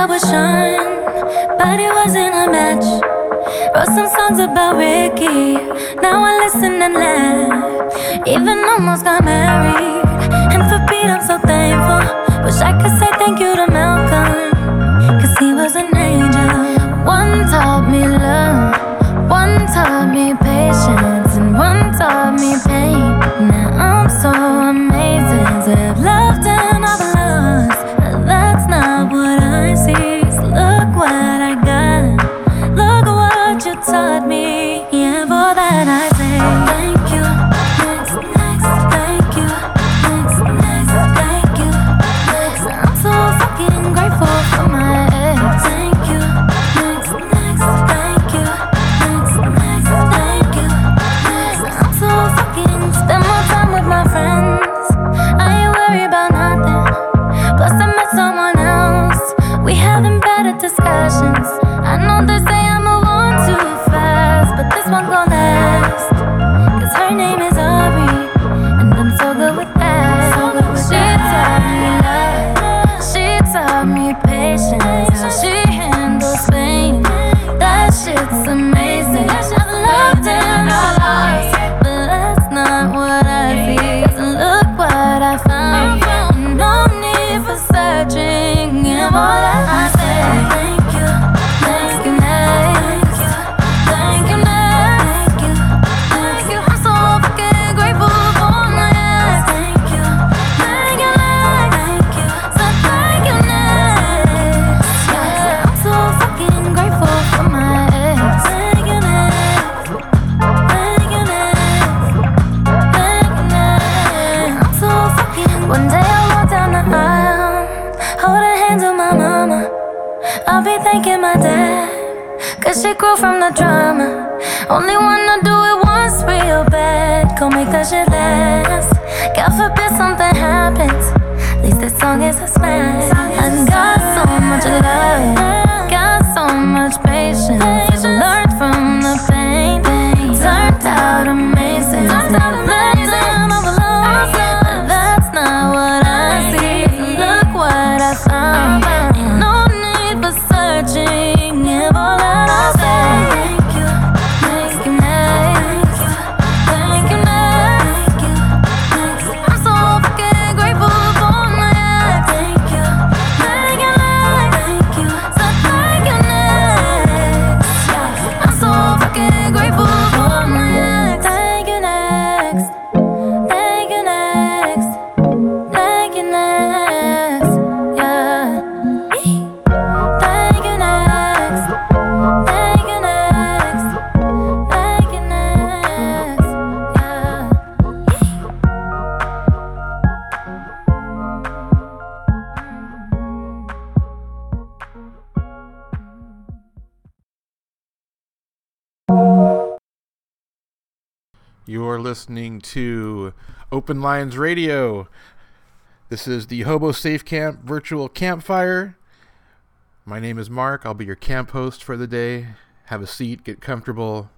I would shine, but it wasn't a match. Wrote some songs about Ricky, now I listen and laugh. Even almost got married, and for Pete I'm so thankful. Wish I could say thank you to Malcolm, cause he was an angel. One taught me love, one taught me patience, and one taught me pain. Now I'm so amazing to have loved taught listening to Open Lines Radio. This is the Hobo Safe Camp virtual campfire. My name is Mark. I'll be your camp host for the day. Have a seat, get comfortable,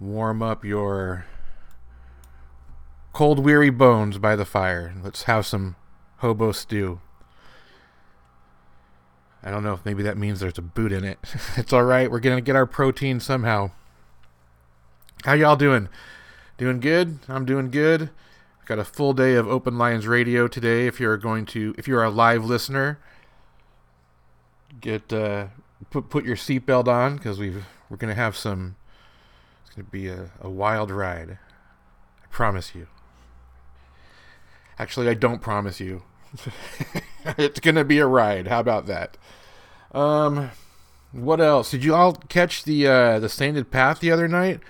warm up your cold, weary bones by the fire. Let's have some hobo stew. I don't know if maybe that means there's a boot in it. it's all right. We're going to get our protein somehow. How y'all doing? Doing good? I'm doing good. Got a full day of Open Lines Radio today. If you're going to, if you're a live listener, get uh, put put your seatbelt on because we've we're gonna have some. It's gonna be a, a wild ride. I promise you. Actually, I don't promise you. it's gonna be a ride. How about that? Um, what else? Did you all catch the uh, the Sainted Path the other night?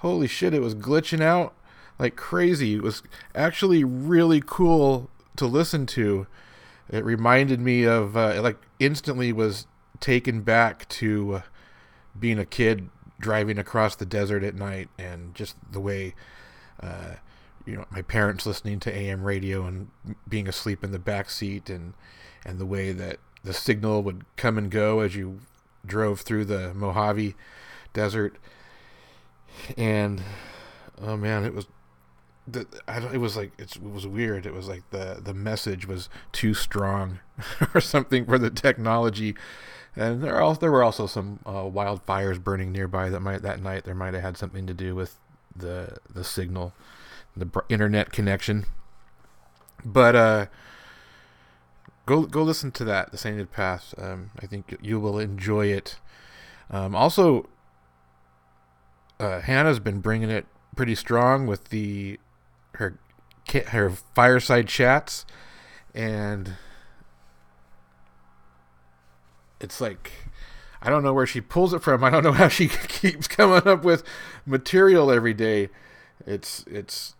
Holy shit! It was glitching out like crazy. It was actually really cool to listen to. It reminded me of uh, like instantly was taken back to being a kid driving across the desert at night and just the way uh, you know my parents listening to AM radio and being asleep in the back seat and and the way that the signal would come and go as you drove through the Mojave desert and oh man it was the, it was like it was weird. It was like the the message was too strong or something for the technology. And there also there were also some uh, wildfires burning nearby that might that night there might have had something to do with the the signal, the internet connection. But uh, go go listen to that, the Sainted Path. Um, I think you will enjoy it. Um, also, uh, Hannah's been bringing it pretty strong with the her her fireside chats, and it's like I don't know where she pulls it from. I don't know how she keeps coming up with material every day. It's it's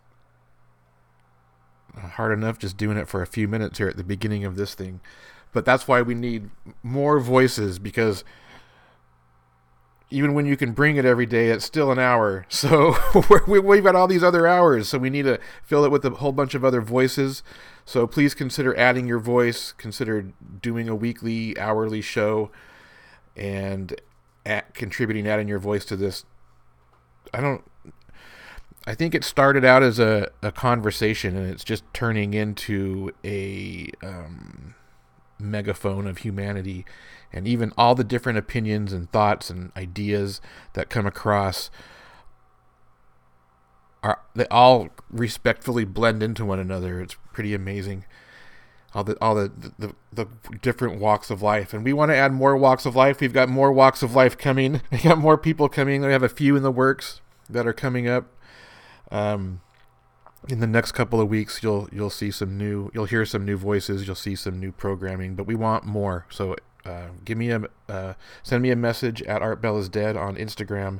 hard enough just doing it for a few minutes here at the beginning of this thing. But that's why we need more voices because even when you can bring it every day, it's still an hour. So we've got all these other hours. So we need to fill it with a whole bunch of other voices. So please consider adding your voice, consider doing a weekly, hourly show, and at contributing, adding your voice to this. I don't. I think it started out as a, a conversation and it's just turning into a um, megaphone of humanity and even all the different opinions and thoughts and ideas that come across are they all respectfully blend into one another. It's pretty amazing. All the all the, the, the different walks of life. And we want to add more walks of life. We've got more walks of life coming. We got more people coming. We have a few in the works that are coming up. Um, in the next couple of weeks you'll you'll see some new you'll hear some new voices. You'll see some new programming but we want more. So uh, give me a uh, send me a message at Art Bell is Dead on Instagram,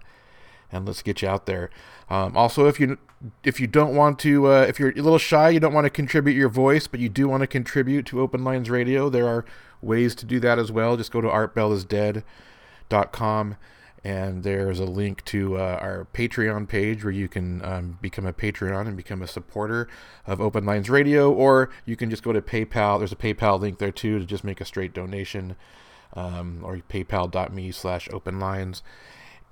and let's get you out there. Um, also, if you if you don't want to, uh, if you're a little shy, you don't want to contribute your voice, but you do want to contribute to Open Lines Radio, there are ways to do that as well. Just go to artbellisdead.com and there's a link to uh, our Patreon page where you can um, become a Patreon and become a supporter of Open Lines Radio, or you can just go to PayPal. There's a PayPal link there too to just make a straight donation, um, or PayPal.me slash Open Lines,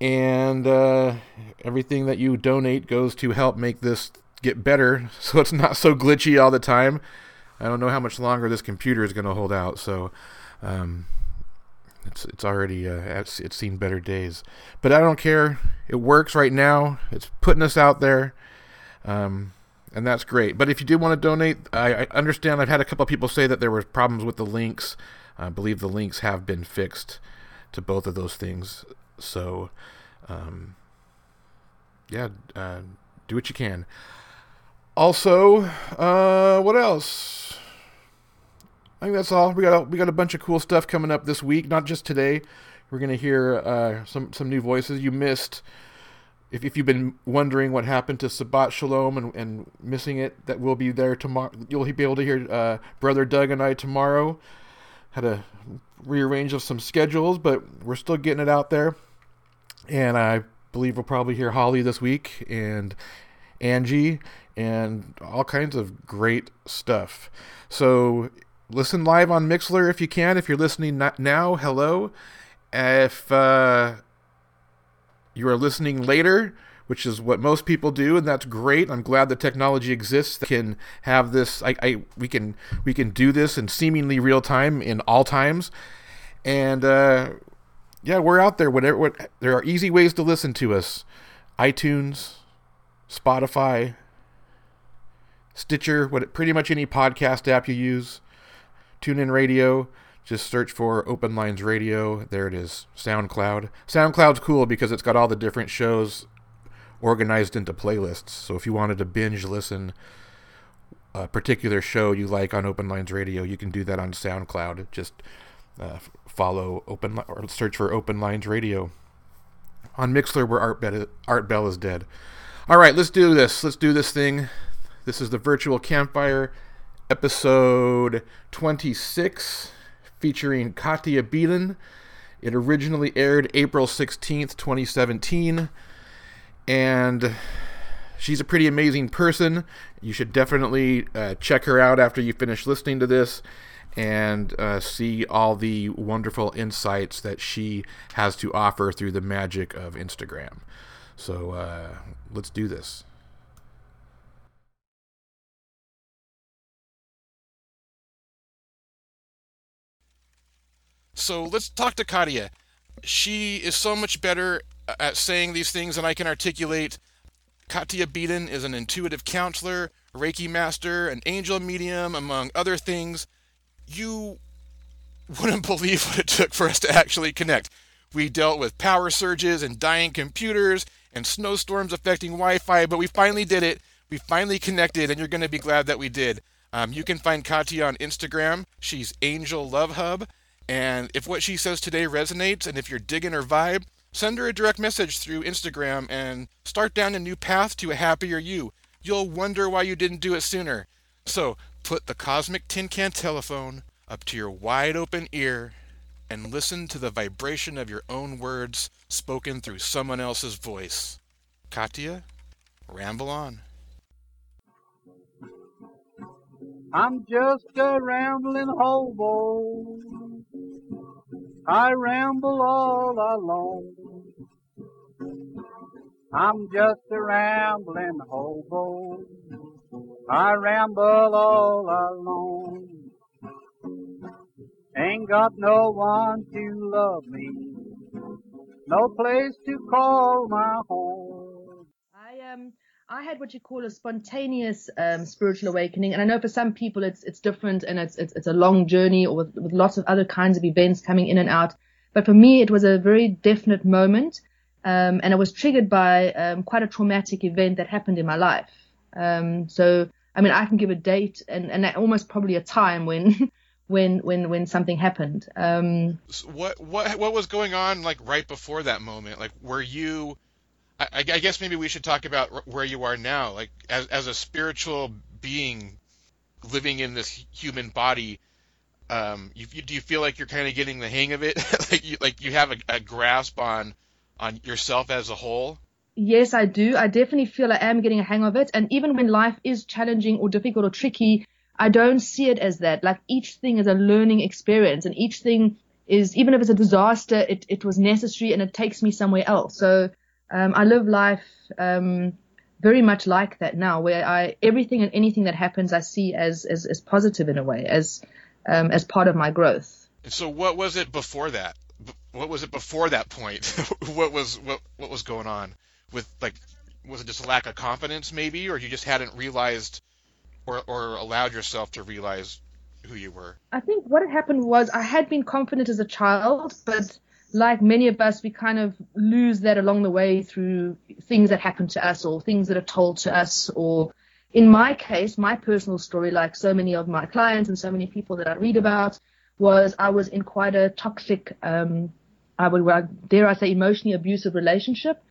and uh, everything that you donate goes to help make this get better, so it's not so glitchy all the time. I don't know how much longer this computer is going to hold out, so. Um, it's it's already uh, it's, it's seen better days, but I don't care. It works right now. It's putting us out there, um, and that's great. But if you do want to donate, I, I understand. I've had a couple of people say that there were problems with the links. I believe the links have been fixed to both of those things. So, um, yeah, uh, do what you can. Also, uh, what else? I think that's all. We got we got a bunch of cool stuff coming up this week. Not just today. We're gonna hear uh, some some new voices you missed. If, if you've been wondering what happened to Sabbat Shalom and, and missing it, that will be there tomorrow. You'll be able to hear uh, Brother Doug and I tomorrow. Had a rearrange of some schedules, but we're still getting it out there. And I believe we'll probably hear Holly this week and Angie and all kinds of great stuff. So listen live on Mixlr if you can. If you're listening now, hello. If uh, you are listening later, which is what most people do, and that's great. I'm glad the technology exists that can have this. I, I we can we can do this in seemingly real time in all times, and uh, yeah, we're out there. Whatever, what, there are easy ways to listen to us: iTunes, Spotify, Stitcher, what pretty much any podcast app you use. TuneIn Radio. Just search for Open Lines Radio. There it is. SoundCloud. SoundCloud's cool because it's got all the different shows organized into playlists. So if you wanted to binge listen a particular show you like on Open Lines Radio, you can do that on SoundCloud. Just uh, follow Open or search for Open Lines Radio. On Mixlr, where Art, Be- Art Bell is dead. All right, let's do this. Let's do this thing. This is the virtual campfire episode 26 featuring Katia Beeden. It originally aired April 16th, 2017, and she's a pretty amazing person. You should definitely uh, check her out after you finish listening to this and uh, see all the wonderful insights that she has to offer through the magic of Instagram. So uh, let's do this. So let's talk to Katia. She is so much better at saying these things than I can articulate. Katia Beeden is an intuitive counselor, Reiki master, an angel medium, among other things. You wouldn't believe what it took for us to actually connect. We dealt with power surges and dying computers and snowstorms affecting Wi Fi, but we finally did it. We finally connected, and you're going to be glad that we did. Um, you can find Katia on Instagram. She's Angel Love Hub. And if what she says today resonates, and if you're digging her vibe, send her a direct message through Instagram and start down a new path to a happier you. You'll wonder why you didn't do it sooner. So put the cosmic tin can telephone up to your wide open ear and listen to the vibration of your own words spoken through someone else's voice. Katia, ramble on. I'm just a rambling hobo. I ramble all alone. I'm just a rambling hobo. I ramble all alone. Ain't got no one to love me. No place to call my home. I um I had what you call a spontaneous um, spiritual awakening, and I know for some people it's it's different and it's it's, it's a long journey or with, with lots of other kinds of events coming in and out. But for me, it was a very definite moment, um, and it was triggered by um, quite a traumatic event that happened in my life. Um, so I mean, I can give a date and and almost probably a time when. when when when something happened. Um, what what what was going on like right before that moment? Like, were you I, I, guess maybe we should talk about where you are now, like as as a spiritual being living in this human body. Um, you, you, do you feel like you're kind of getting the hang of it? like you like you have a, a grasp on on yourself as a whole? Yes, I do. I definitely feel I am getting a hang of it. And even when life is challenging or difficult or tricky, I don't see it as that. Like each thing is a learning experience and each thing is, even if it's a disaster, it, it was necessary and it takes me somewhere else. So um, I live life um, very much like that now, where I everything and anything that happens I see as as, as positive in a way, as um, as part of my growth. So what was it before that? What was it before that point? what was what what was going on with like? Was it just a lack of confidence, maybe, or you just hadn't realized or or allowed yourself to realize who you were? I think what had happened was I had been confident as a child, but like many of us, we kind of lose that along the way through things that happen to us or things that are told to us. Or in my case, my personal story, like so many of my clients and so many people that I read about, was I was in quite a toxic, um, I would dare I say, emotionally abusive relationship.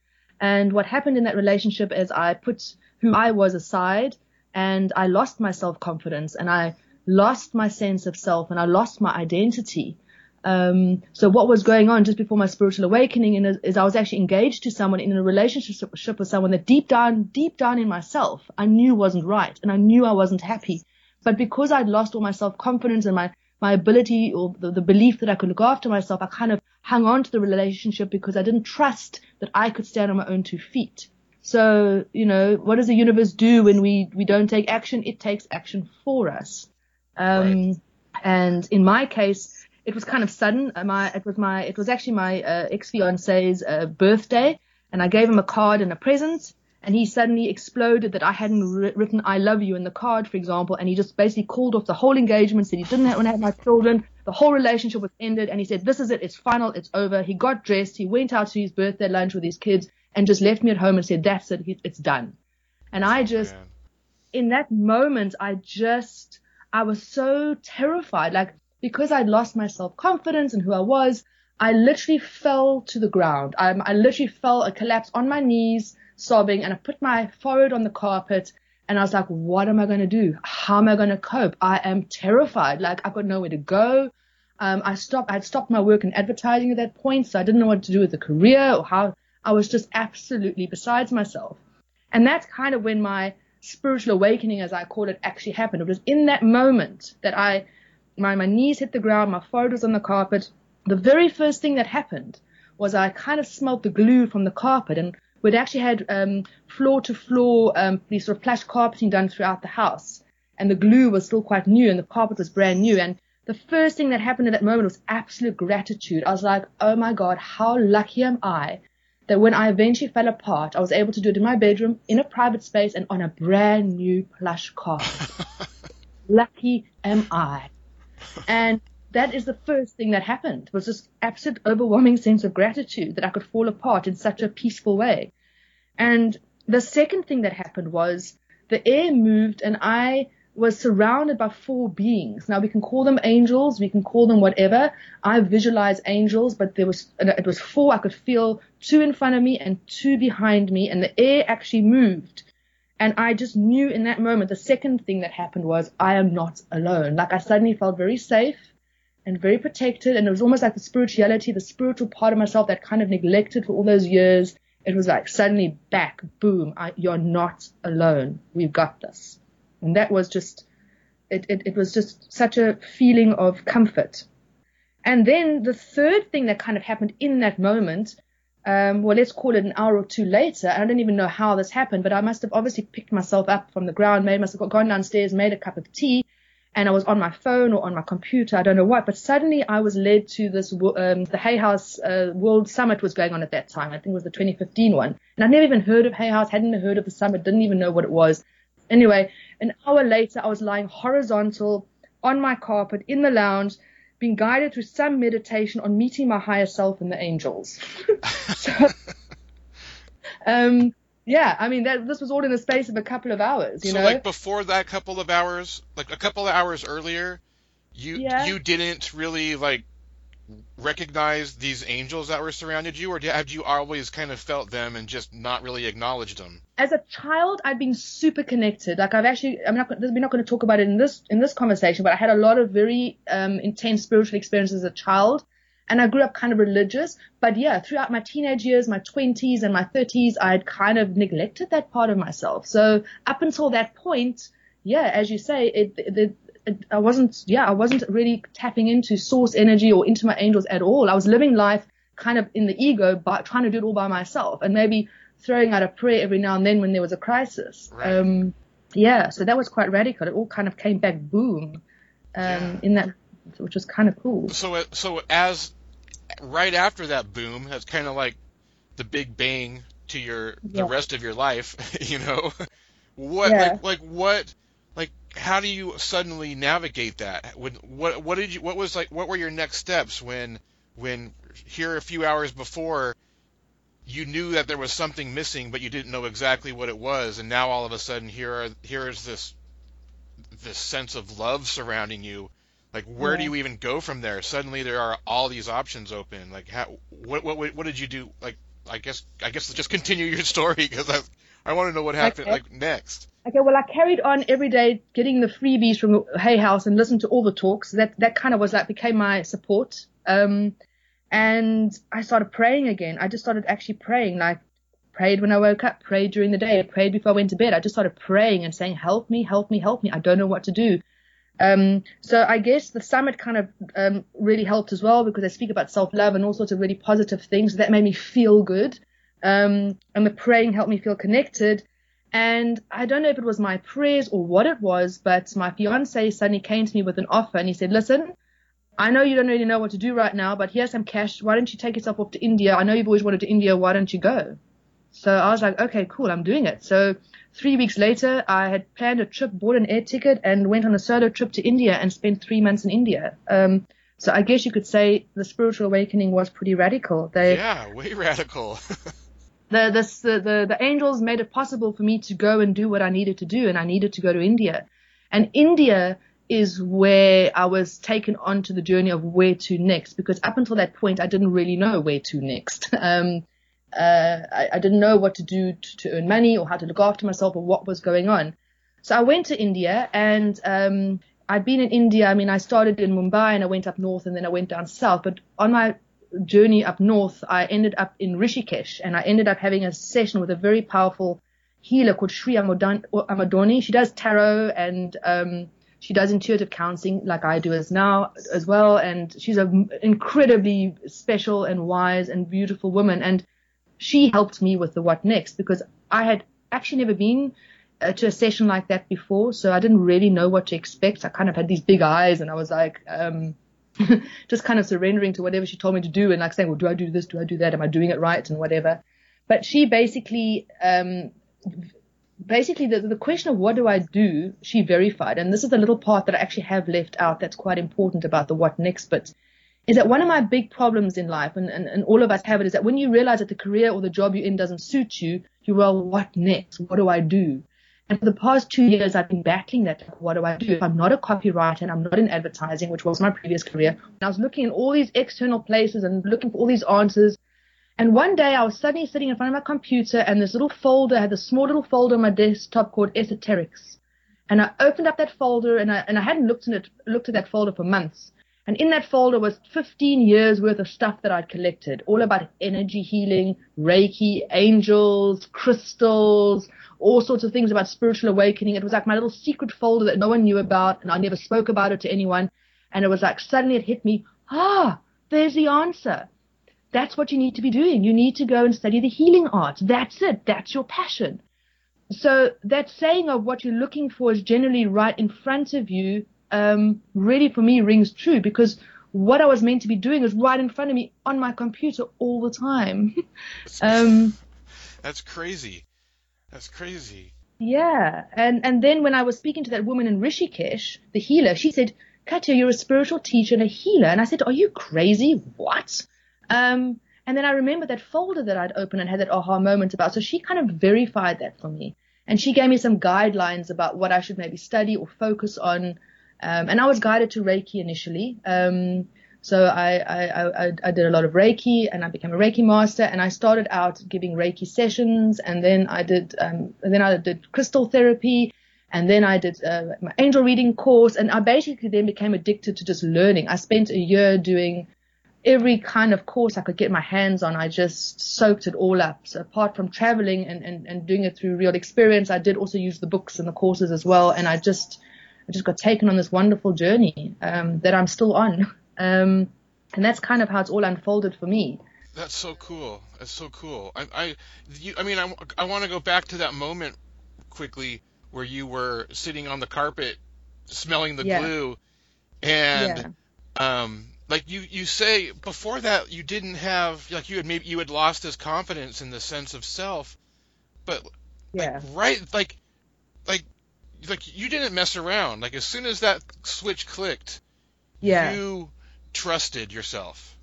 And what happened in that relationship is I put who I was aside and I lost my self confidence and I lost my sense of self and I lost my identity. Um, so what was going on just before my spiritual awakening is, is, I was actually engaged to someone in a relationship with someone that deep down, deep down in myself, I knew wasn't right and I knew I wasn't happy. But because I'd lost all my self confidence and my, my ability or the, the belief that I could look after myself, I kind of hung on to the relationship because I didn't trust that I could stand on my own two feet. So, you know, what does the universe do when we, we don't take action? It takes action for us. Um, right. and in my case, it was kind of sudden. Uh, my it was my it was actually my uh, ex fiance's uh, birthday, and I gave him a card and a present. And he suddenly exploded that I hadn't written "I love you" in the card, for example, and he just basically called off the whole engagement. Said he didn't want to have my children. The whole relationship was ended, and he said, "This is it. It's final. It's over." He got dressed. He went out to his birthday lunch with his kids, and just left me at home and said, "That's it. It's done." And I just, in that moment, I just, I was so terrified. Like because I'd lost my self confidence and who I was, I literally fell to the ground. I, I literally fell, I collapsed on my knees, sobbing, and I put my forehead on the carpet. And I was like, what am I going to do? How am I going to cope? I am terrified. Like, I've got nowhere to go. Um, I stopped, I had stopped my work in advertising at that point, so I didn't know what to do with the career or how I was just absolutely besides myself. And that's kind of when my spiritual awakening, as I call it, actually happened. It was in that moment that I my, my knees hit the ground, my forehead was on the carpet. The very first thing that happened was I kind of smelled the glue from the carpet and we'd actually had um, floor to floor um, these sort of plush carpeting done throughout the house. And the glue was still quite new and the carpet was brand new. And the first thing that happened in that moment was absolute gratitude. I was like, oh my God, how lucky am I that when I eventually fell apart, I was able to do it in my bedroom, in a private space, and on a brand new plush carpet. lucky am I. And that is the first thing that happened was this absolute overwhelming sense of gratitude that I could fall apart in such a peaceful way. And the second thing that happened was the air moved and I was surrounded by four beings. Now we can call them angels, we can call them whatever. I visualize angels, but there was it was four. I could feel two in front of me and two behind me, and the air actually moved. And I just knew in that moment, the second thing that happened was I am not alone. Like I suddenly felt very safe and very protected. And it was almost like the spirituality, the spiritual part of myself that kind of neglected for all those years. It was like suddenly back, boom, I, you're not alone. We've got this. And that was just, it, it, it was just such a feeling of comfort. And then the third thing that kind of happened in that moment um, well, let's call it an hour or two later. I don't even know how this happened, but I must have obviously picked myself up from the ground, made myself gone downstairs, made a cup of tea, and I was on my phone or on my computer, I don't know what. But suddenly I was led to this, um, the Hay House uh, World Summit was going on at that time. I think it was the 2015 one, and I'd never even heard of Hay House, hadn't heard of the summit, didn't even know what it was. Anyway, an hour later, I was lying horizontal on my carpet in the lounge being guided through some meditation on meeting my higher self and the angels. so, um, yeah, I mean, that, this was all in the space of a couple of hours, you so know? like before that couple of hours, like a couple of hours earlier, you Yeah. you didn't really like recognize these angels that were surrounded you, or had you always kind of felt them and just not really acknowledged them? as a child, I'd been super connected. Like I've actually, I'm not, we're not going to talk about it in this in this conversation, but I had a lot of very um, intense spiritual experiences as a child, and I grew up kind of religious. But yeah, throughout my teenage years, my 20s and my 30s, I'd kind of neglected that part of myself. So up until that point, yeah, as you say, it, it I wasn't, yeah, I wasn't really tapping into source energy or into my angels at all. I was living life kind of in the ego, but trying to do it all by myself, and maybe throwing out a prayer every now and then when there was a crisis. Right. Um, yeah, so that was quite radical. It all kind of came back boom um, Yeah. in that, which was kind of cool. So so as right after that boom, that's kind of like the big bang to your the rest of your life, you know. What Yeah. like like what how do you suddenly navigate that? When, what what did you what was like what were your next steps when when here a few hours before you knew that there was something missing but you didn't know exactly what it was and now all of a sudden here are here is this this sense of love surrounding you. Like where do you even go from there? Suddenly there are all these options open. Like how what what what did you do? Like i guess i guess just continue your story because i want to know what happened Okay. like next Okay, well, I carried on every day getting the freebies from the Hay House and listened to all the talks. That that kind of was like became my support. Um, and I started praying again. I just started actually praying, like prayed when I woke up, prayed during the day, prayed before I went to bed. I just started praying and saying, "Help me, help me, help me. I don't know what to do." Um, so I guess the summit kind of um, really helped as well because they speak about self-love and all sorts of really positive things. That made me feel good. Um, and the praying helped me feel connected. And I don't know if it was my prayers or what it was, but my fiance suddenly came to me with an offer and he said, listen, I know you don't really know what to do right now, but here's some cash. Why don't you take yourself off to India? I know you've always wanted to India. Why don't you go? So I was like, okay, cool. I'm doing it. So three weeks later, I had planned a trip, bought an air ticket and went on a solo trip to India and spent three months in India. Um, so I guess you could say the spiritual awakening was pretty radical. They, yeah way radical the, the, the, the angels made it possible for me to go and do what I needed to do, and I needed to go to India. And India is where I was taken onto the journey of where to next, because up until that point, I didn't really know where to next. Um, uh, I, I didn't know what to do to, to earn money or how to look after myself or what was going on. So I went to India and um, I'd been in India. I mean, I started in Mumbai and I went up north and then I went down south. But on my journey up north, I ended up in Rishikesh and I ended up having a session with a very powerful healer called Sri Amadoni. She does tarot and um, she does intuitive counseling like I do as now as well. And she's an incredibly special and wise and beautiful woman. And she helped me with the what next because I had actually never been uh, to a session like that before, so I didn't really know what to expect. I kind of had these big eyes, and I was like, um, just kind of surrendering to whatever she told me to do, and like saying, well, do I do this? Do I do that? Am I doing it right? And whatever. But she basically, um, basically the, the question of what do I do, she verified, and this is the little part that I actually have left out that's quite important about the what next bit is that one of my big problems in life, and, and, and all of us have it, is that when you realize that the career or the job you're in doesn't suit you, you well, what next? What do I do? And for the past two years, I've been battling that. Like, What do I do? If I'm not a copywriter and I'm not in advertising, which was my previous career, and I was looking in all these external places and looking for all these answers. And one day I was suddenly sitting in front of my computer and this little folder, I had this small little folder on my desktop called Esoterics. And I opened up that folder and I, and I hadn't looked in it, looked at that folder for months. And in that folder was 15 years worth of stuff that I'd collected, all about energy healing, Reiki, angels, crystals, all sorts of things about spiritual awakening. It was like my little secret folder that no one knew about and I never spoke about it to anyone. And it was like suddenly it hit me, ah, there's the answer. That's what you need to be doing. You need to go and study the healing arts. That's it. That's your passion. So that saying of what you're looking for is generally right in front of you um, really for me rings true because what I was meant to be doing is right in front of me on my computer all the time. um, That's crazy. That's crazy. Yeah, and and then when I was speaking to that woman in Rishikesh, the healer, she said, "Katia, you're a spiritual teacher and a healer." And I said, "Are you crazy? What?" Um, and then I remember that folder that I'd opened and had that aha moment about. So she kind of verified that for me, and she gave me some guidelines about what I should maybe study or focus on. Um, and I was guided to Reiki initially. Um, so I, I, I, I, did a lot of Reiki and I became a Reiki master and I started out giving Reiki sessions and then I did, um, then I did crystal therapy and then I did uh, my angel reading course and I basically then became addicted to just learning. I spent a year doing every kind of course I could get my hands on. I just soaked it all up. So apart from traveling and, and, and doing it through real experience, I did also use the books and the courses as well. And I just, I just got taken on this wonderful journey um, that I'm still on. Um, and that's kind of how it's all unfolded for me. That's so cool. That's so cool. I, I, you, I mean, I, I want to go back to that moment quickly where you were sitting on the carpet, smelling the Yeah. glue, and um, like you, you say before that you didn't have like you had maybe you had lost this confidence in the sense of self, but Yeah. like right like like like you didn't mess around. Like as soon as that switch clicked, Yeah. you trusted yourself.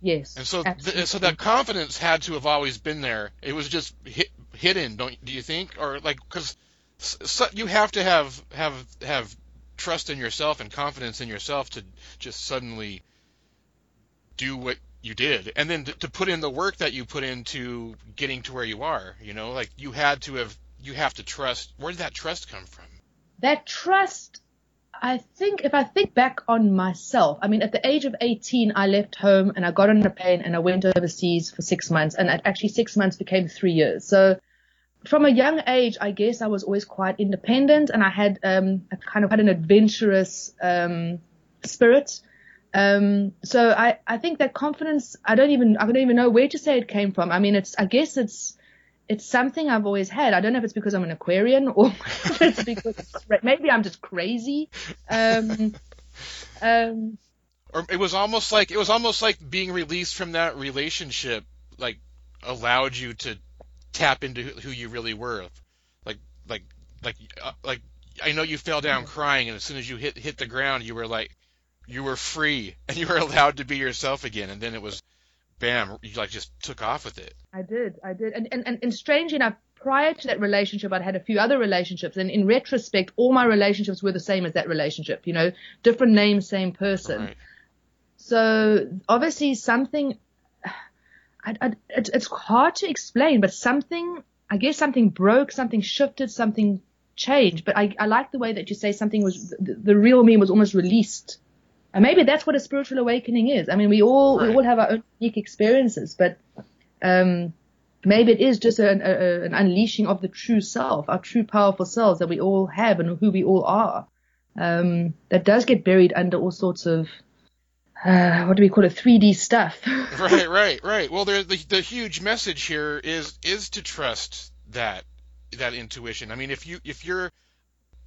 yes. And so, th- so that confidence had to have always been there. It was just hi- hidden, don't do you think? Or like, because so, you have to have have have trust in yourself and confidence in yourself to just suddenly do what you did, and then to, to put in the work that you put into getting to where you are. You know, like you had to have you have to trust. Where did that trust come from? That trust i think if i think back on myself i mean at the age of 18 i left home and i got on a plane and i went overseas for six months. And actually six months became three years. So from a young age i guess i was always quite independent and i had um kind of had an adventurous um spirit. Um so i i think that confidence i don't even i don't even know where to say it came from. I mean it's i guess it's it's something I've always had. I don't know if it's because I'm an Aquarian or it's because maybe I'm just crazy. Um, um, or it was almost like it was almost like being released from that relationship like allowed you to tap into who you really were like like like uh, like I know you fell down crying and as soon as you hit hit the ground you were like you were free and you were allowed to be yourself again and then it was bam you like just took off with it I did, I did, and and and, and strangely enough, prior to that relationship, I'd had a few other relationships, and in retrospect, all my relationships were the same as that relationship. You know, different name, same person. right So obviously something, I, I, it, it's hard to explain, but something, I guess something broke, something shifted, something changed. But I, I like the way that you say something was, the, the real me was almost released. And maybe that's what a spiritual awakening is. I mean, we all, Right. we all have our own unique experiences, but, um, maybe it is just an, a, an unleashing of the true self, our true powerful selves that we all have and who we all are. Um, that does get buried under all sorts of, uh, what do we call it, 3D stuff. right right right well there the, the huge message here is is to trust that that intuition. I mean, if you if you're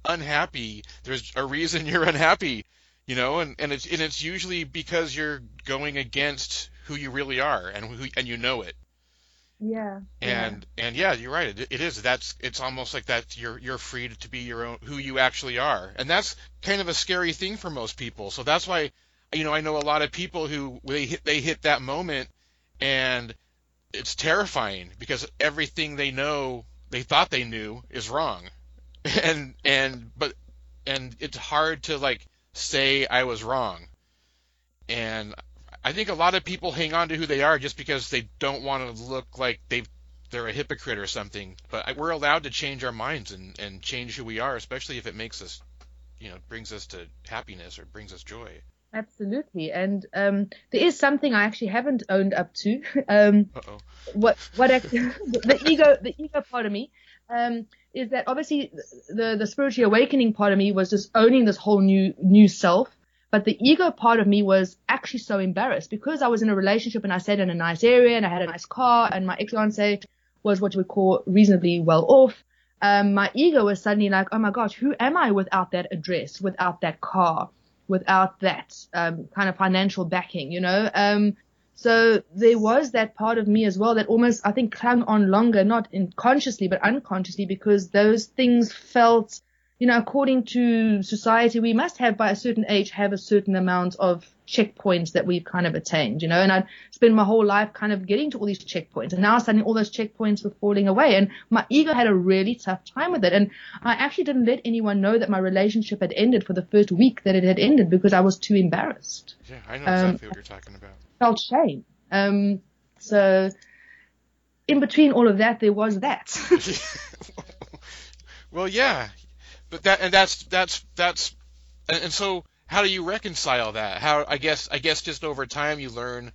unhappy, there's a reason you're unhappy, you know, and, and it's and it's usually because you're going against who you really are and who and you know it. Yeah. And yeah. and yeah, you're right. It, it is. That's it's almost like that. You're you're free to be your own who you actually are, and that's kind of a scary thing for most people. So that's why, you know, I know a lot of people who they hit they hit that moment, and it's terrifying because everything they know they thought they knew is wrong, and and but and it's hard to like say I was wrong, and I think a lot of people hang on to who they are just because they don't want to look like they they're a hypocrite or something. But we're allowed to change our minds and and change who we are, especially if it makes us, you know, brings us to happiness or brings us joy. Absolutely, and um, there is something I actually haven't owned up to. Um, what what actually, the, the ego the ego part of me um, is that obviously the the spiritual awakening part of me was just owning this whole new new self. But the ego part of me was actually so embarrassed because I was in a relationship and I stayed in a nice area and I had a nice car and my ex-fiance was what you would call reasonably well off. Um, my ego was suddenly like, oh my gosh, who am I without that address, without that car, without that um, kind of financial backing, you know? Um, so there was that part of me as well that almost, I think, clung on longer, not in consciously, but unconsciously, because those things felt, you know, according to society, we must have by a certain age have a certain amount of checkpoints that we've kind of attained, you know, and I'd spent my whole life kind of getting to all these checkpoints and now suddenly all those checkpoints were falling away and my ego had a really tough time with it. And I actually didn't let anyone know that my relationship had ended for the first week that it had ended because I was too embarrassed. Yeah, I know exactly um, what you're talking about. Felt shame. Um, so in between all of that, there was that. well, yeah, but that and that's that's that's and, and so how do you reconcile that? How I guess I guess just over time you learn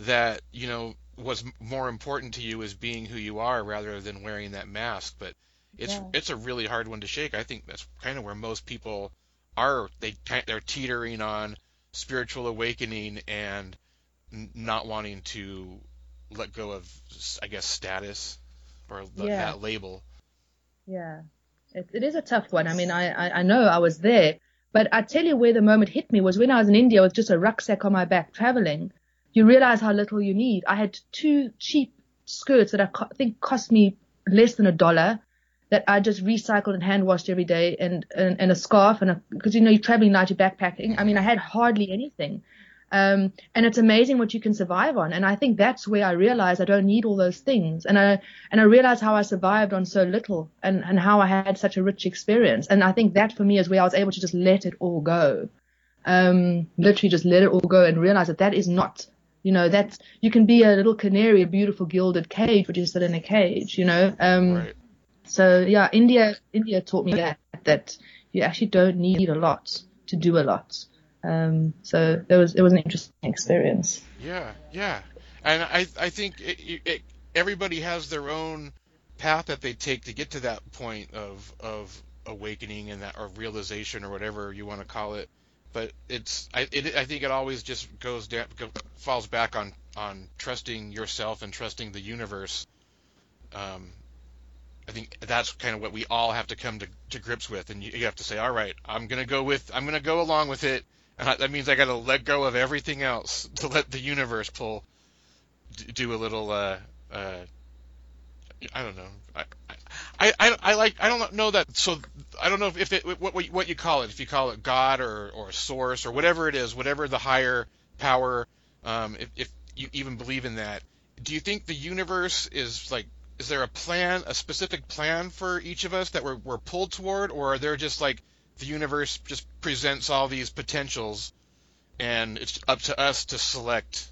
that you know what's more important to you is being who you are rather than wearing that mask. But it's Yeah. it's a really hard one to shake. I think that's kind of where most people are. They they're teetering on spiritual awakening and n- not wanting to let go of I guess status or the, Yeah. that label. Yeah, it, it is a tough one. I mean, I, I, I know I was there, but I tell you where the moment hit me was when I was in India with just a rucksack on my back traveling. You realize how little you need. I had two cheap skirts that I co- think cost me less than a dollar that I just recycled and hand washed every day and, and, and a scarf and a, because you know, you're traveling light, you're backpacking. I mean, I had hardly anything. Um, and it's amazing what you can survive on. And I think that's where I realized I don't need all those things. And I, and I realized how I survived on so little and, and how I had such a rich experience. And I think that for me is where I was able to just let it all go. Um, literally just let it all go and realize that that is not, you know, that's, you can be a little canary, a beautiful gilded cage, but you're still in a cage, you know? Um, Right. so yeah, India, India taught me that, that you actually don't need a lot to do a lot. Um, so it was, it was an interesting experience. Yeah, yeah, and I I think it, it, everybody has their own path that they take to get to that point of of awakening and that or realization or whatever you want to call it. But it's I it, I think it always just goes down falls back on on trusting yourself and trusting the universe. Um, I think that's kind of what we all have to come to, to grips with, and you, you have to say, all right, I'm gonna go with I'm gonna go along with it. And I- that means I got to let go of everything else to let the universe pull, do a little. Uh, uh, I don't know. I, I, I, I like. I don't know that. So I don't know if, it what what you call it. If you call it God or or source or whatever it is, whatever the higher power. Um, if if you even believe in that, do you think the universe is like? Is there a plan, a specific plan for each of us that we're we're pulled toward, or are there just like the universe just presents all these potentials and it's up to us to select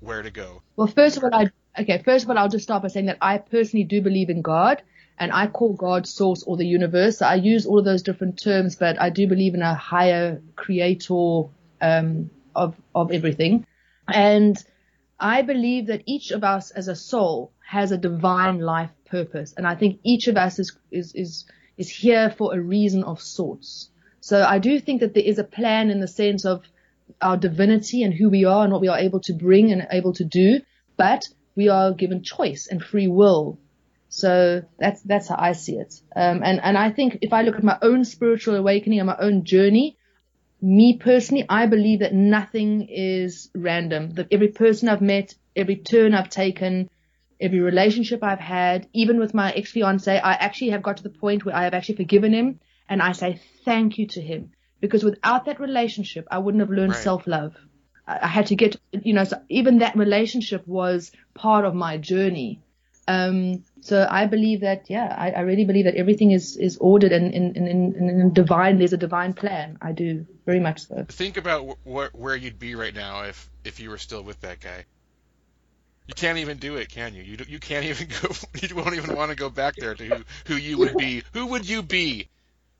where to go. Well, first of all, I okay. First of all, I'll just start by saying that I personally do believe in God, and I call God source or the universe. I use all of those different terms, but I do believe in a higher creator um, of of everything, and I believe that each of us as a soul has a divine life purpose, and I think each of us is is is is here for a reason of sorts. So I do think that there is a plan in the sense of our divinity and who we are and what we are able to bring and able to do, but we are given choice and free will So that's that's how I see it. Um, and and I think if I look at my own spiritual awakening and my own journey, me personally, I believe that nothing is random. That every person I've met, every turn I've taken, every relationship I've had, even with my ex fiance, I actually have got to the point where I have actually forgiven him and I say thank you to him because without that relationship, I wouldn't have learned Right. self love. I I had to get, you know, so even that relationship was part of my journey. Um, so I believe that, yeah, I, I really believe that everything is, is ordered and in, in, in, in divine, there's a divine plan. I do very much so. Think about wh- wh- where you'd be right now if if you were still with that guy. You can't even do it, can you? You you can't even go. You won't even want to go back there to who who you would be. Who would you be?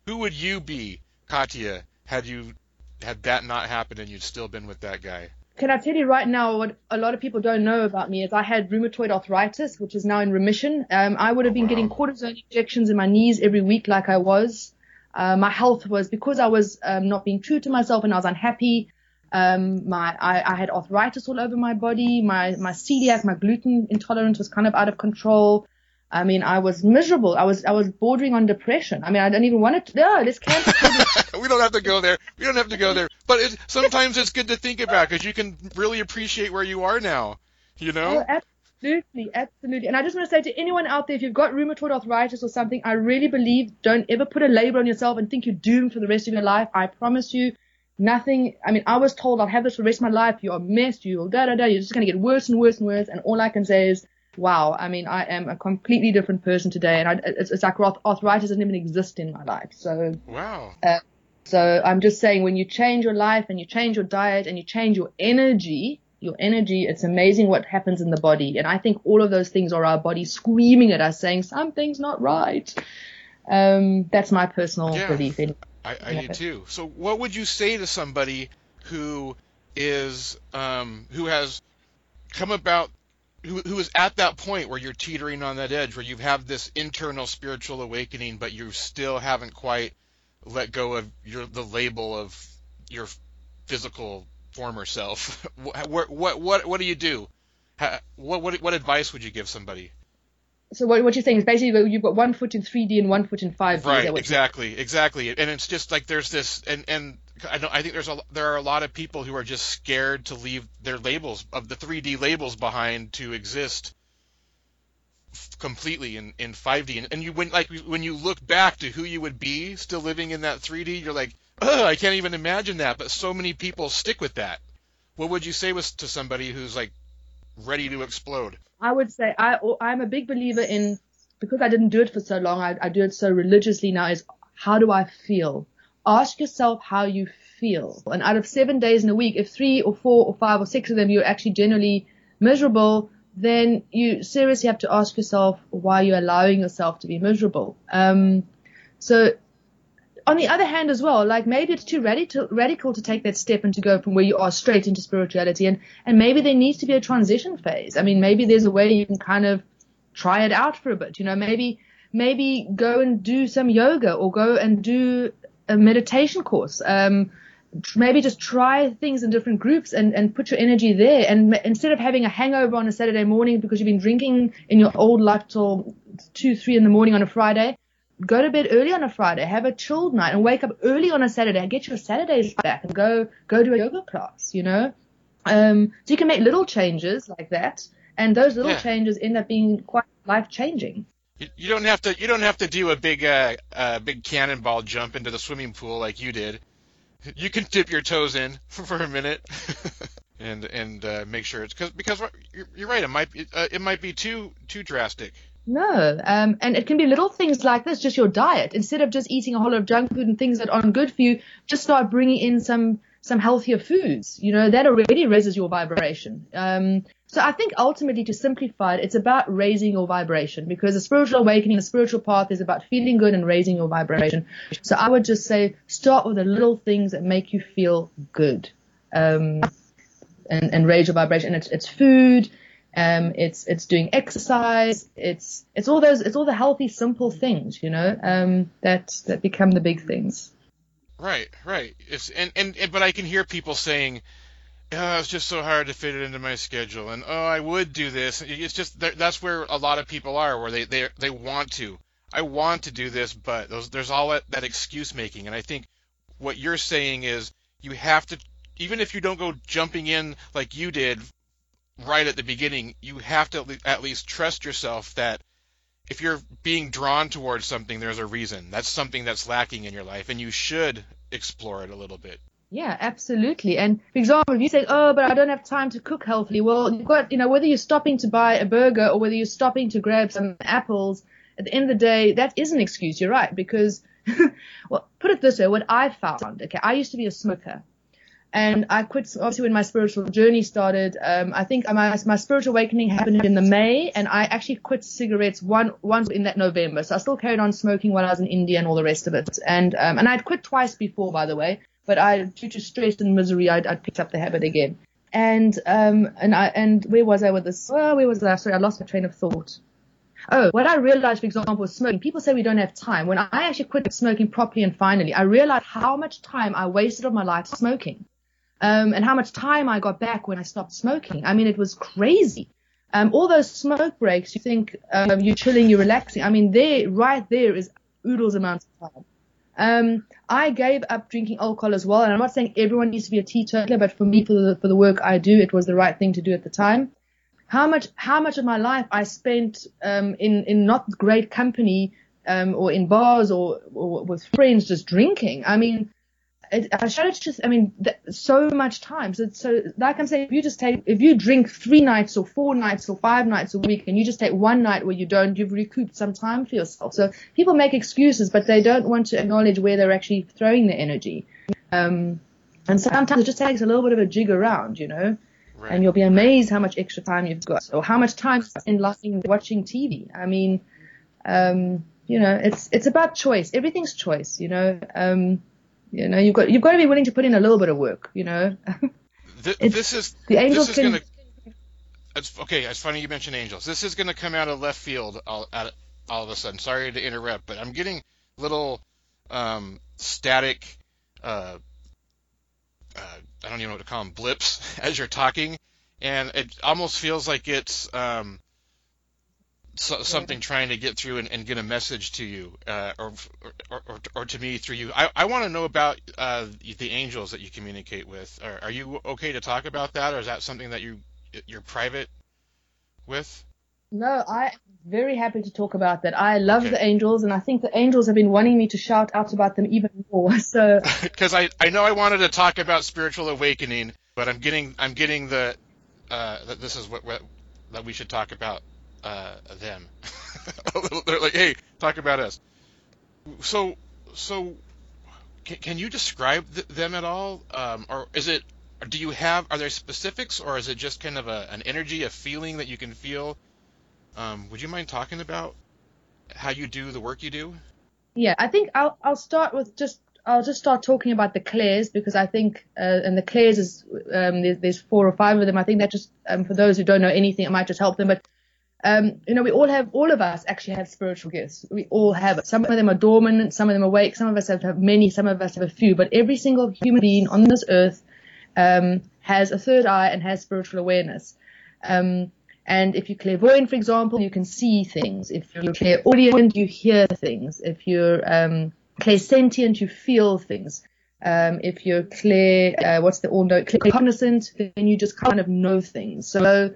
Who would you be, Katia? Had you had that not happened and you'd still been with that guy? Can I tell you right now what a lot of people don't know about me is I had rheumatoid arthritis, which is now in remission. Um, I would have been wow. getting cortisone injections in my knees every week like I was. Uh, my health was because I was um, not being true to myself and I was unhappy. Um, my I, I had arthritis all over my body. My my celiac, my gluten intolerance was kind of out of control. I mean, I was miserable. I was I was bordering on depression. I mean, I don't even want to. No, this can't. we don't have to go there. We don't have to go there. But it, sometimes it's good to think about because you can really appreciate where you are now. You know? Oh, absolutely, absolutely. And I just want to say to anyone out there, if you've got rheumatoid arthritis or something, I really believe don't ever put a label on yourself and think you're doomed for the rest of your life. I promise you, nothing. I mean, I was told I'll have this for the rest of my life. You're a mess. You're da da da. You're just going to get worse and worse and worse. And all I can say is, wow. I mean, I am a completely different person today, and I, it's, it's like arthritis doesn't even exist in my life. So. Wow. So I'm just saying when you change your life and you change your diet and you change your energy, your energy, it's amazing what happens in the body. And I think all of those things are our body screaming at us saying something's not right. Um, that's my personal Yeah. belief. In, I, I Yeah. do too. So, what would you say to somebody who is um, who has come about who who is at that point where you're teetering on that edge, where you have this internal spiritual awakening, but you still haven't quite let go of your the label of your physical former self. what what what what do you do? Ha- What what what advice would you give somebody? So what, what you're saying is basically you've got one foot in 3D and one foot in 5D. Right, that what you- exactly, exactly. And it's just like there's this, and and I know I think there's a there are a lot of people who are just scared to leave their labels of the 3D labels behind to exist completely in in 5D. And, and you when like when you look back to who you would be still living in that 3D, you're like, oh, I can't even imagine that. But so many people stick with that. What would you say was to somebody who's like ready to explode? I would say I I'm a big believer in because I didn't do it for so long. I, I do it so religiously now. Is how do I feel? Ask yourself how you feel. And out of seven days in a week, if three or four or five or six of them you're actually generally miserable, then you seriously have to ask yourself why you're allowing yourself to be miserable. Um, so on the other hand as well, like maybe it's too radical, radical to take that step and to go from where you are straight into spirituality and, and maybe there needs to be a transition phase. I mean, maybe there's a way you can kind of try it out for a bit, you know, maybe, maybe go and do some yoga or go and do a meditation course. Um, maybe just try things in different groups and, and put your energy there. And m- instead of having a hangover on a Saturday morning because you've been drinking in your old life till two, three in the morning on a Friday, go to bed early on a Friday, have a chilled night, and wake up early on a Saturday and get your Saturdays back and go go to a yoga class. You know, um, so you can make little changes like that, and those little Yeah. changes end up being quite life changing. You, you don't have to. You don't have to do a big, uh, uh, big cannonball jump into the swimming pool like you did. You can dip your toes in for a minute, and and uh, make sure it's because because you're, you're right. It might be uh, it might be too too drastic. No, um, and it can be little things like this, just your diet. Instead of just eating a whole lot of junk food and things that aren't good for you, just start bringing in some some healthier foods. You know, that already raises your vibration. Um, so I think ultimately, to simplify it, it's about raising your vibration because a spiritual awakening, a spiritual path is about feeling good and raising your vibration. So I would just say start with the little things that make you feel good. Um, and, and raise your vibration. And it's, it's food, um, it's it's doing exercise, it's it's all those it's all the healthy simple things, you know, um, that that become the big things. Right, right. It's and, and and but I can hear people saying, oh, it's just so hard to fit it into my schedule, and oh, I would do this. It's just that's where a lot of people are, where they they they want to. I want to do this, but those, there's all that, that excuse making, and I think what you're saying is you have to, even if you don't go jumping in like you did right at the beginning, you have to at least trust yourself that if you're being drawn towards something, there's a reason. That's something that's lacking in your life, and you should explore it a little bit. Yeah, absolutely. And for example, if you say, "Oh, but I don't have time to cook healthily," well, you've got, you know, whether you're stopping to buy a burger or whether you're stopping to grab some apples, at the end of the day, that is an excuse. You're right because, well, put it this way: what I found, okay, I used to be a smoker, and I quit obviously when my spiritual journey started. Um, I think my my spiritual awakening happened in the May, and I actually quit cigarettes one once in that November. So I still carried on smoking while I was in India and all the rest of it. And um, and I'd quit twice before, by the way, but I due to stress and misery, I'd, I'd picked up the habit again. And um and I and where was I with this? Oh, where was I? Sorry, I lost my train of thought. Oh, what I realized, for example, with smoking, people say we don't have time. When I actually quit smoking properly and finally, I realized how much time I wasted of my life smoking um, and how much time I got back when I stopped smoking. I mean, it was crazy. Um, all those smoke breaks, you think um, you're chilling, you're relaxing. I mean, there, right there is oodles amounts of time. Um, I gave up drinking alcohol as well, and I'm not saying everyone needs to be a teetotaler, but for me, for the, for the work I do, it was the right thing to do at the time. How much, how much of my life I spent um, in in not great company um, or in bars or, or with friends just drinking. I mean, it, I started to just, I mean, th- so much time. So, so like I'm saying, if you just take, if you drink three nights or four nights or five nights a week and you just take one night where you don't, you've recouped some time for yourself. So people make excuses, but they don't want to acknowledge where they're actually throwing their energy. Um, and sometimes it just takes a little bit of a jig around, you know, right. and you'll be amazed how much extra time you've got or how much time in lying watching TV. I mean, um, you know, it's, it's about choice. Everything's choice, you know, um, you know, you've got you've got to be willing to put in a little bit of work. You know. Th- this is the angels this is can. Gonna, it's, okay, it's funny you mentioned angels. This is going to come out of left field all, all of a sudden. Sorry to interrupt, but I'm getting little um, static. Uh, uh, I don't even know what to call them blips as you're talking, and it almost feels like it's um, so, something trying to get through and, and, get a message to you uh, or, or, or, or, to me through you. I, I want to know about uh, the angels that you communicate with. Are, are, you okay to talk about that, or is that something that you you're private with? No, I'm very happy to talk about that. I love okay. the angels, and I think the angels have been wanting me to shout out about them even more. So because I, I know I wanted to talk about spiritual awakening, but I'm getting I'm getting the uh, that this is what, what that we should talk about uh, them. They're like, hey, talk about us. So, so can, can you describe th- them at all, um, or is it? Do you have? Are there specifics, or is it just kind of a, an energy, a feeling that you can feel? Um, would you mind talking about how you do the work you do? Yeah, I think I'll I'll start with just I'll just start talking about the clairs because I think, uh, and the clairs is um, there's, there's, four or five of them. I think that just um, for those who don't know anything, it might just help them. But um, you know, we all have, all of us actually have spiritual gifts. We all have it. Some of them are dormant, some of them are awake, some of us have, have many, some of us have a few, but every single human being on this earth, um, has a third eye and has spiritual awareness. Um, and if you're clairvoyant, for example, you can see things. If you're clairaudient, you hear things. If you're um, clairsentient, you feel things. Um, if you're clear, uh, what's the all know, cognizant, then you just kind of know things. So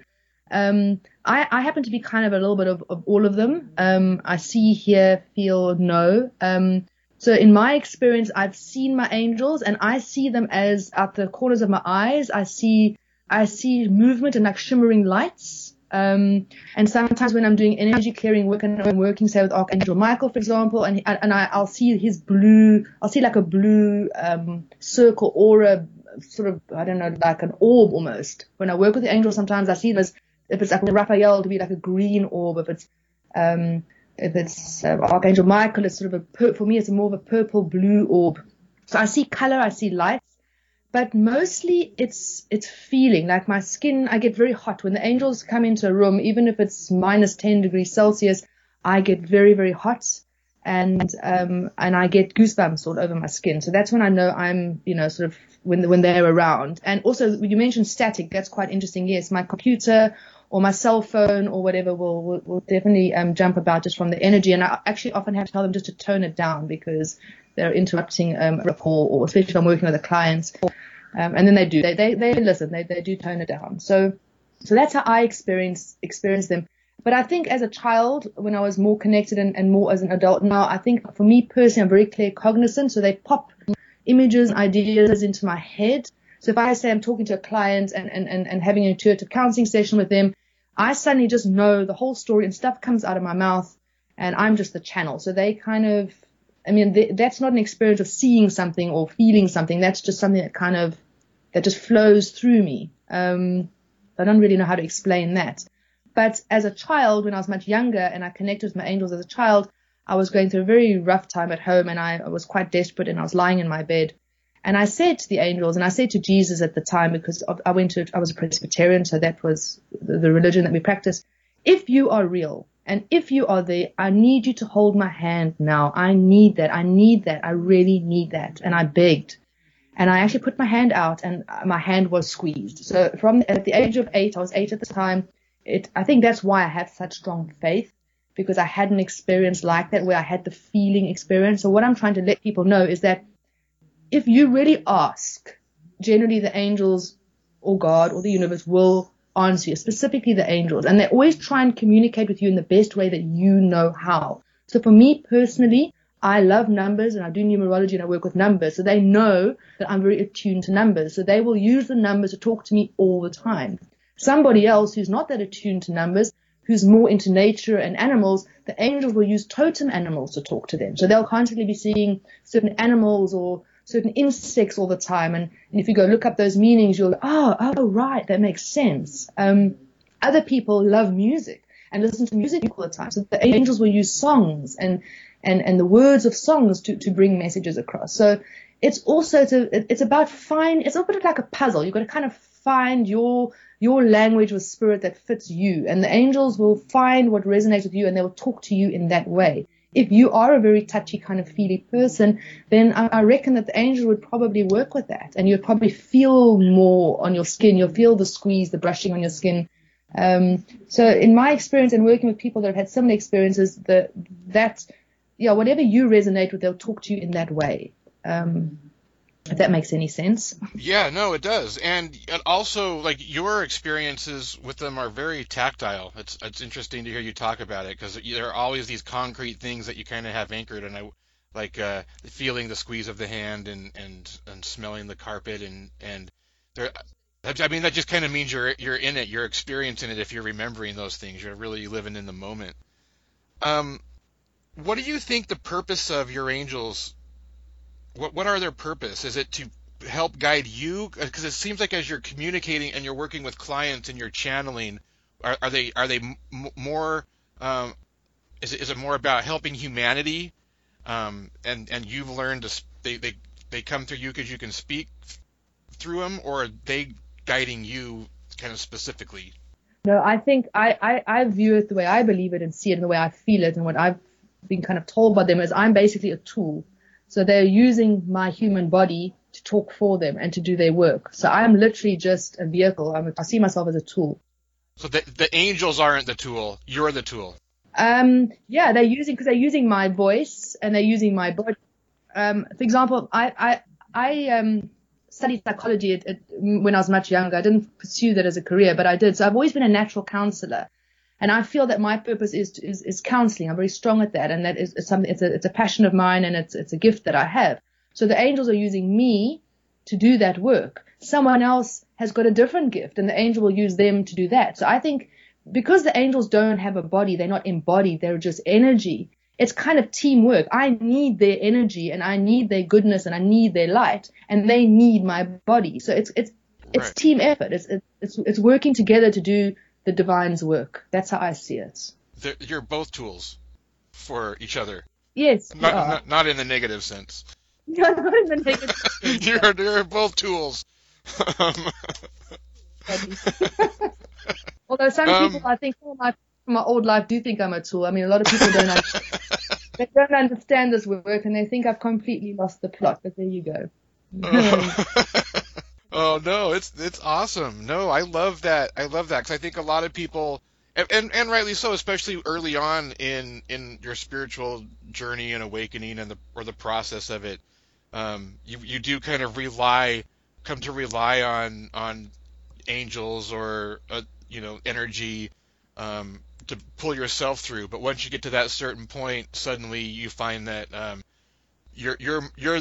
um, I, I, happen to be kind of a little bit of, of all of them. Um, I see, hear, feel, know. Um, so in my experience, I've seen my angels and I see them as at the corners of my eyes. I see, I see movement and like shimmering lights. Um, and sometimes when I'm doing energy clearing work and I'm working, say with Archangel Michael, for example, and, and I, will see his blue, I'll see like a blue, um, circle aura, sort of, I don't know, like an orb almost. When I work with the angels, sometimes I see them as if it's like Raphael to be like a green orb, if it's um, if it's uh, Archangel Michael, it's sort of a for me it's more of a purple blue orb. So I see color, I see lights, but mostly it's it's feeling like my skin. I get very hot when the angels come into a room, even if it's minus 10 degrees Celsius. I get very very hot, and um, and I get goosebumps all over my skin. So that's when I know I'm you know sort of when when they're around. And also, you mentioned static. That's quite interesting. Yes, my computer or my cell phone or whatever will will, will definitely um, jump about just from the energy. And I actually often have to tell them just to tone it down because they're interrupting um, rapport, or especially if I'm working with a client. Um, and then they do. They they they listen. They they do tone it down. So so that's how I experience experience them. But I think as a child, when I was more connected and, and more as an adult now, I think for me personally, I'm very claircognizant. So they pop images, ideas into my head. So if I say I'm talking to a client and, and, and, and having an intuitive counseling session with them, I suddenly just know the whole story and stuff comes out of my mouth and I'm just the channel. So they kind of, I mean, they, that's not an experience of seeing something or feeling something. That's just something that kind of, that just flows through me. Um, I don't really know how to explain that. But as a child, when I was much younger and I connected with my angels as a child, I was going through a very rough time at home and I was quite desperate and I was lying in my bed. And I said to the angels and I said to Jesus at the time because I went to, I was a Presbyterian, so that was the religion that we practiced. If you are real and if you are there, I need you to hold my hand now. I need that. I need that. I really need that. And I begged. And I actually put my hand out and my hand was squeezed. So from at the age of eight, I was eight at the time. It, I think that's why I have such strong faith because I had an experience like that where I had the feeling experience. So what I'm trying to let people know is that if you really ask, generally the angels or God or the universe will answer you, specifically the angels. And they always try and communicate with you in the best way that you know how. So for me personally, I love numbers and I do numerology and I work with numbers. So they know that I'm very attuned to numbers. So they will use the numbers to talk to me all the time. Somebody else who's not that attuned to numbers, who's more into nature and animals, the angels will use totem animals to talk to them. So they'll constantly be seeing certain animals or certain insects all the time. And, and if you go look up those meanings, you'll, oh, oh, right, that makes sense. Um, other people love music and listen to music all the time. So the angels will use songs and and, and the words of songs to, to bring messages across. So it's also to, it's about find, it's a bit like a puzzle. You've got to kind of find your, your language with spirit that fits you. And the angels will find what resonates with you and they will talk to you in that way. If you are a very touchy kind of feely person, then I, I reckon that the angel would probably work with that and you'd probably feel more on your skin. You'll feel the squeeze, the brushing on your skin. Um, so in my experience and working with people that have had similar experiences, the, that yeah, whatever you resonate with, they'll talk to you in that way. Um, if that makes any sense. Yeah, no, it does. And also, like your experiences with them are very tactile. It's it's interesting to hear you talk about it because there are always these concrete things that you kind of have anchored, and I like uh, feeling the squeeze of the hand and and and smelling the carpet and and there. I mean, that just kind of means you're you're in it, you're experiencing it. If you're remembering those things, you're really living in the moment. Um, what do you think the purpose of your angels? What what are their purpose? Is it to help guide you? Because it seems like as you're communicating and you're working with clients and you're channeling, are, are they are they m- more? Um, is it is it more about helping humanity? Um, and and you've learned to they they they come through you because you can speak through them, or are they guiding you kind of specifically? No, I think I, I, I view it the way I believe it and see it and the way I feel it and what I've been kind of told by them is I'm basically a tool. So they're using my human body to talk for them and to do their work. So I'm literally just a vehicle. I'm, I see myself as a tool. So the, the angels aren't the tool. You're the tool. Um, yeah, they're using, cause they're using my voice and they're using my body. Um, for example, I, I, I, um, studied psychology at, at, when I was much younger. I didn't pursue that as a career, but I did. So I've always been a natural counselor. And I feel that my purpose is, is, is counseling. I'm very strong at that. And that is, is something, it's a, it's a passion of mine and it's, it's a gift that I have. So the angels are using me to do that work. Someone else has got a different gift and the angel will use them to do that. So I think because the angels don't have a body, they're not embodied, they're just energy. It's kind of teamwork. I need their energy and I need their goodness and I need their light and they need my body. So it's, it's, it's right. team effort. It's, it's, it's working together to do the divine's work. That's how I see it. They're, you're both tools for each other. Yes. Not, not, not, in the negative sense. No, not in the negative sense. you're, you're both tools. Although some um, people, I think, from my, from my old life, do think I'm a tool. I mean, a lot of people don't. understand, they don't understand this work, and they think I've completely lost the plot. But there you go. Oh no, it's it's awesome. No, I love that. I love that because I think a lot of people, and, and and rightly so, especially early on in in your spiritual journey and awakening and the or the process of it, um, you you do kind of rely, come to rely on on angels or uh, you know energy um, to pull yourself through. But once you get to that certain point, suddenly you find that um, you're you're you're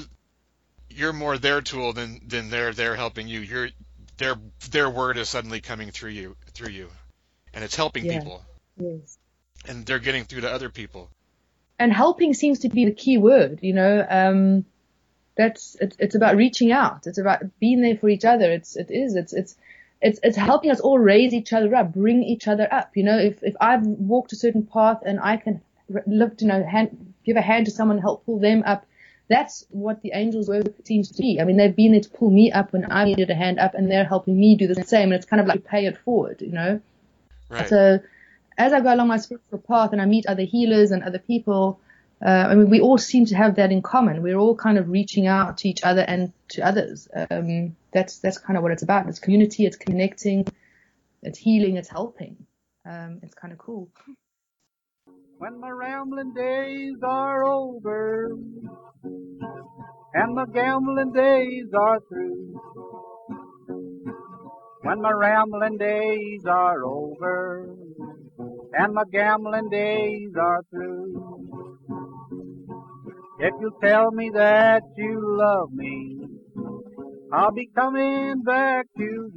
you're more their tool than than they're they're helping you. You're their their word is suddenly coming through you through you, and it's helping Yeah. people, Yes. and they're getting through to other people. and helping seems to be the key word you know um that's it's it's about reaching out it's about being there for each other it's it is it's it's it's it's helping us all raise each other up bring each other up you know if if i've walked a certain path and i can lift you know hand give a hand to someone help pull them up that's what the angels work seems to be i mean they've been there to pull me up when i needed a hand up and they're helping me do the same and it's kind of like pay it forward you know Right. so as I go along my spiritual path and I meet other healers and other people, uh, I mean, we all seem to have that in common. We're all kind of reaching out to each other and to others. Um, that's that's kind of what it's about. It's community. It's connecting. It's healing. It's helping. Um, it's kind of cool. When my rambling days are over and my gambling days are through. When my rambling days are over and my gambling days are through. If you tell me that you love me, I'll be coming back to